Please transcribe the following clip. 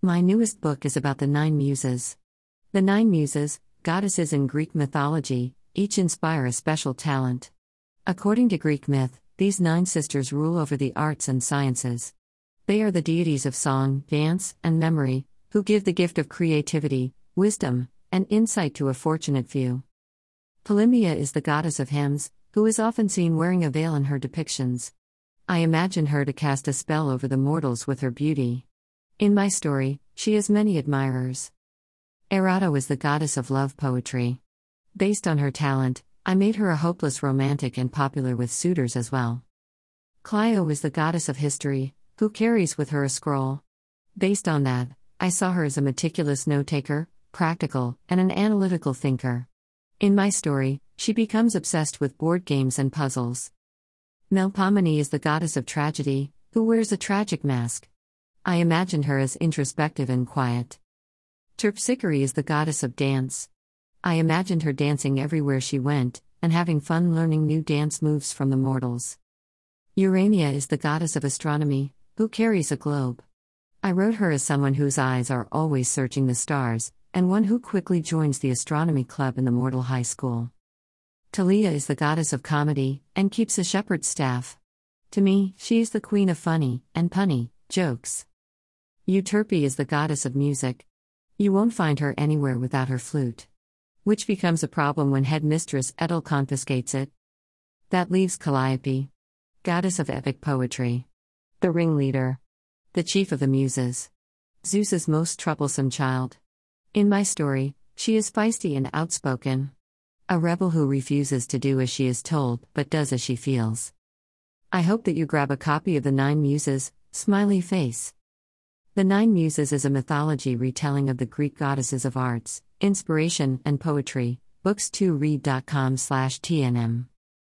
My newest book is about the Nine Muses. The Nine Muses, goddesses in Greek mythology, each inspire a special talent. According to Greek myth, these nine sisters rule over the arts and sciences. They are the deities of song, dance, and memory, who give the gift of creativity, wisdom, and insight to a fortunate few. Polymnia is the goddess of hymns, who is often seen wearing a veil in her depictions. I imagine her to cast a spell over the mortals with her beauty. In my story, she has many admirers. Erato is the goddess of love poetry. Based on her talent, I made her a hopeless romantic and popular with suitors as well. Clio is the goddess of history, who carries with her a scroll. Based on that, I saw her as a meticulous note taker, practical, and an analytical thinker. In my story, she becomes obsessed with board games and puzzles. Melpomene is the goddess of tragedy, who wears a tragic mask. I imagined her as introspective and quiet. Terpsichore is the goddess of dance. I imagined her dancing everywhere she went, and having fun learning new dance moves from the mortals. Urania is the goddess of astronomy, who carries a globe. I wrote her as someone whose eyes are always searching the stars, and one who quickly joins the astronomy club in the mortal high school. Thalia is the goddess of comedy, and keeps a shepherd's staff. To me, she is the queen of funny and punny jokes. Euterpe is the goddess of music. You won't find her anywhere without her flute. Which becomes a problem when headmistress Edel confiscates it. That leaves Calliope, goddess of epic poetry, the ringleader, the chief of the muses, Zeus's most troublesome child. In my story, she is feisty and outspoken. A rebel who refuses to do as she is told but does as she feels. I hope that you grab a copy of The Nine Muses, Smiley Face. The Nine Muses is a mythology retelling of the Greek goddesses of arts, inspiration, and poetry. Books2read.com/tnm